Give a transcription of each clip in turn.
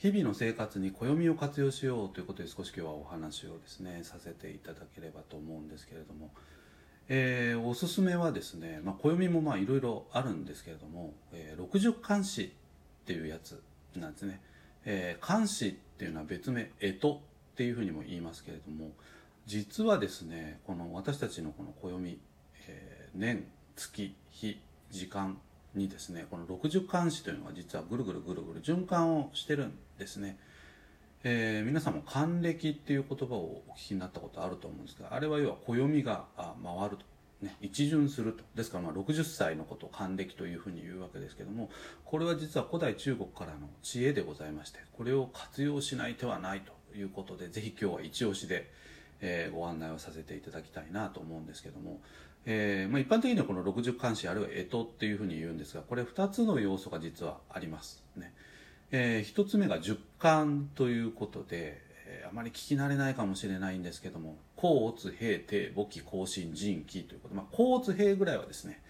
日々の生活に暦を活用しようということで少し今日はお話をですねさせていただければと思うんですけれども、えー、おすすめはですね、まあ、暦もまあいろいろあるんですけれども、えー、60漢詩っていうやつなんですね、えー、漢詩っていうのは別名干支っていうふうにも言いますけれども実はですねこの私たちのこの暦、えー、年月日時間にですねこの60漢詩というのが実はぐるぐるぐるぐる循環をしてるんですね、えー、皆さんも還暦っていう言葉をお聞きになったことあると思うんですがあれは要は暦が回ると。ね、一巡すると。ですからまあ60歳のことを還暦というふうに言うわけですけどもこれは実は古代中国からの知恵でございましてこれを活用しない手はないということでぜひ今日は一押しで、えー、ご案内をさせていただきたいなと思うんですけども、えーまあ、一般的にはこの60漢詩あるいは干支っていうふうに言うんですがこれ2つの要素が実はありますね、えー、1つ目が十巻ということで、えー、あまり聞き慣れないかもしれないんですけども甲乙平定簿記更新人記ということ、まあ、甲乙平ぐらいはですね、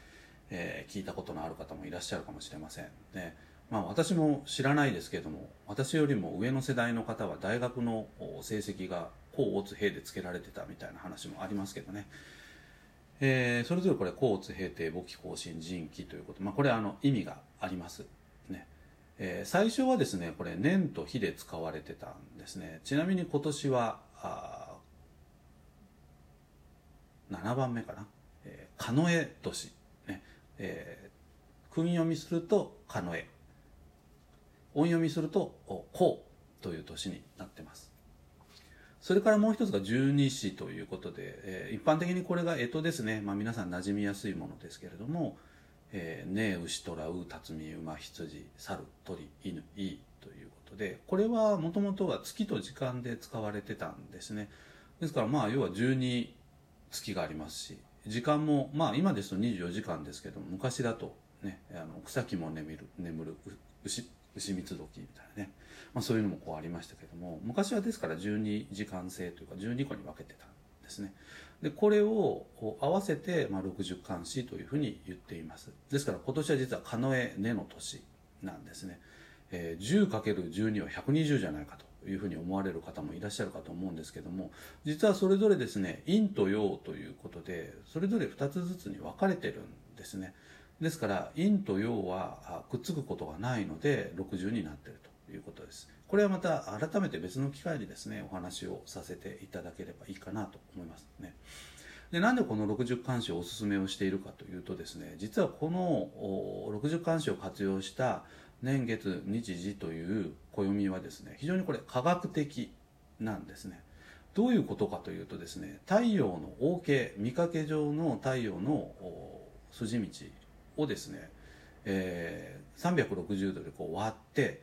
えー、聞いたことのある方もいらっしゃるかもしれませんねまあ、私も知らないですけども私よりも上の世代の方は大学の成績が甲乙平でつけられてたみたいな話もありますけどねえー、それぞれこれ甲乙平定簿記更新人記ということ、まあ、これあの意味があります。ね、えー、最初はですねこれ年と日で使われてたんですね。ちなみに今年はあ7番目かな「えー、狩野年」ね。えー、訓読みすると「狩野音読みすると「甲」という年になってます。それからもう一つが十二支ということで、えー、一般的にこれが干支ですね、まあ、皆さん馴染みやすいものですけれども「えー、ね牛虎う辰巳馬羊猿鳥犬いい」ということでこれはもともとは月と時間で使われてたんですね。ですからまあ要は12月がありますし時間もまあ今ですと24時間ですけど昔だとねあの草木も眠る眠る牛牛三つ時みたいなね。まあ、そういうのもこうありましたけども昔はですから12時間制というか12個に分けてたんですね。でこれを合わせて、まあ、60漢詩というふうに言っています。ですから今年は実は狩野根の年なんですね、えー、10×12 は120じゃないかというふうに思われる方もいらっしゃるかと思うんですけども実はそれぞれですね陰と陽ということでそれぞれ2つずつに分かれてるんですね。ですから陰と陽はくっつくことがないので60になっているということです。これはまた改めて別の機会にですねお話をさせていただければいいかなと思いますね。でなんでこの60漢詩をおすすめをしているかというとですね実はこの60漢詩を活用した年月日時という暦はですね非常にこれ科学的なんですね。どういうことかというとですね太陽の王系見かけ上の太陽の筋道をですね、えー、360度でこう割って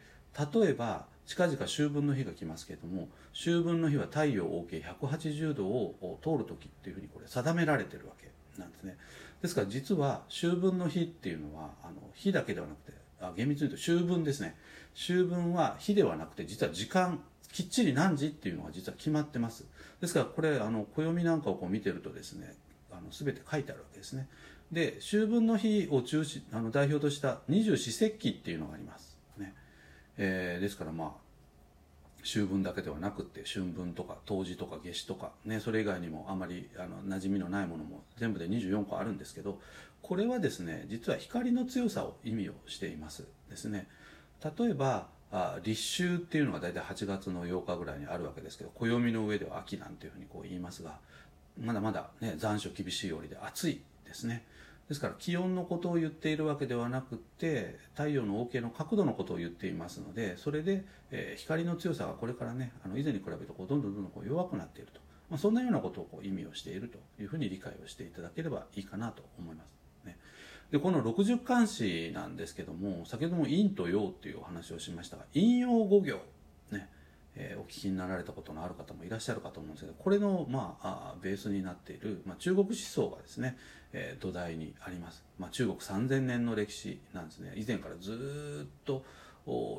例えば近々秋分の日が来ますけれども秋分の日は太陽合計180度を通る時っていうふうにこれ定められてるわけなんですね。ですから実は秋分の日っていうのはあの日だけではなくてあ厳密に言うと秋分ですね。秋分は日ではなくて実は時間きっちり何時っていうのが実は決まってます。ですからこれあの暦なんかをこう見てるとですねあの全て書いてあるわけですね。で秋分の日を中心あの代表とした二十四節気っていうのがあります。えー、ですからまあ秋分だけではなくて春分とか冬至とか夏至とかねそれ以外にもあまりあの馴染みのないものも全部で24個あるんですけどこれはですね実は光の強さを意味をしています。ですね。例えばあ立秋っていうのが大体8月の8日ぐらいにあるわけですけど暦の上では秋なんていうふうにこう言いますがまだまだね残暑厳しいよりで暑いですねですから気温のことを言っているわけではなくて太陽の OK の角度のことを言っていますのでそれで、えー、光の強さがこれからねあの以前に比べるとこうどんどんどんどんこう弱くなっていると、まあ、そんなようなことをこう意味をしているというふうに理解をしていただければいいかなと思います。ね、でこの60漢詩なんですけども先ほども陰と陽っていうお話をしましたが陰陽五行ねえー、お聞きになられたことのある方もいらっしゃるかと思うんですけどこれの、まあ、あベースになっている、まあ、中国思想がですね、えー、土台にあります、まあ、中国3000年の歴史なんですね。以前からずっと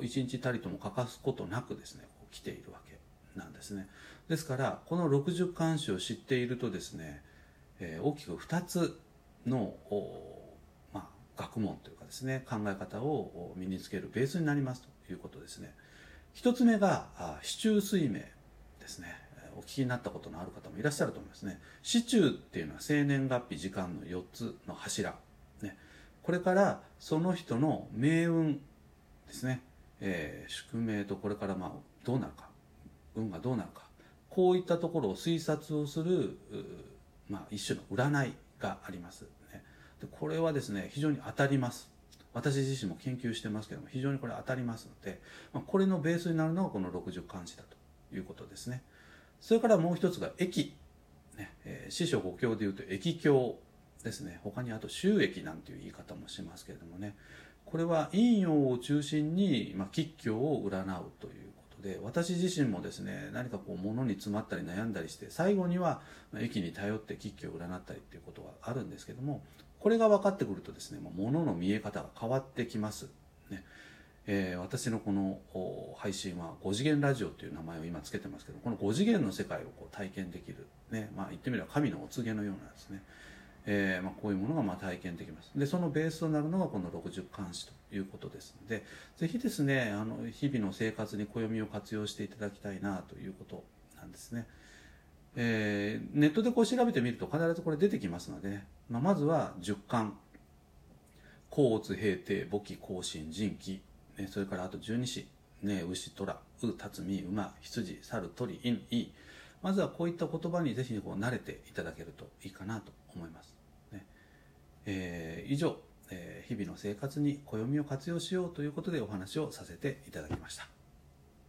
一日たりとも欠かすことなくですね来ているわけなんですね。ですからこの60漢詩を知っているとですね、えー、大きく2つのまあ、学問というかですね考え方を身につけるベースになりますということですね。一つ目があ市中水明ですね。お聞きになったことのある方もいらっしゃると思いますね。市中っていうのは生年月日時間の4つの柱、ね、これからその人の命運ですね、えー、宿命とこれからまあどうなるか。運がどうなるか。こういったところを推察をする、まあ、一種の占いがあります、ね、でこれはですね非常に当たります。私自身も研究してますけども非常にこれ当たりますので、まあ、これのベースになるのがこの60漢詩だということですね。それからもう一つが駅、ねえー、師匠五経でいうと駅経ですね。他にあと収益なんていう言い方もしますけれどもね。これは陰陽を中心に、まあ、吉凶を占うということで私自身もですね何かこう物に詰まったり悩んだりして最後には駅に頼って吉凶を占ったりっていうことがあるんですけどもこれが分かってくるとですね物の見え方が変わってきます。ね。えー、私のこの配信は5次元ラジオという名前を今つけてますけどこの5次元の世界をこう体験できる、ねまあ、言ってみれば神のお告げのようなですねえー、まあ、こういうものがま体験できます。で、そのベースとなるのがこの60漢詩ということですので、ぜひですね、あの、日々の生活に暦を活用していただきたいなということなんですね。えー、ネットでこう調べてみると必ずこれ出てきますのでね、まあ、まずは10巻、甲乙平定、簿記、更新、人気、ね、それからあと十二支、ね、牛、虎、う、辰巳、馬、羊、猿、鳥、犬、いまずはこういった言葉にぜひこう慣れていただけるといいかなと思います。ねえー、以上、えー、日々の生活に暦を活用しようということでお話をさせていただきました。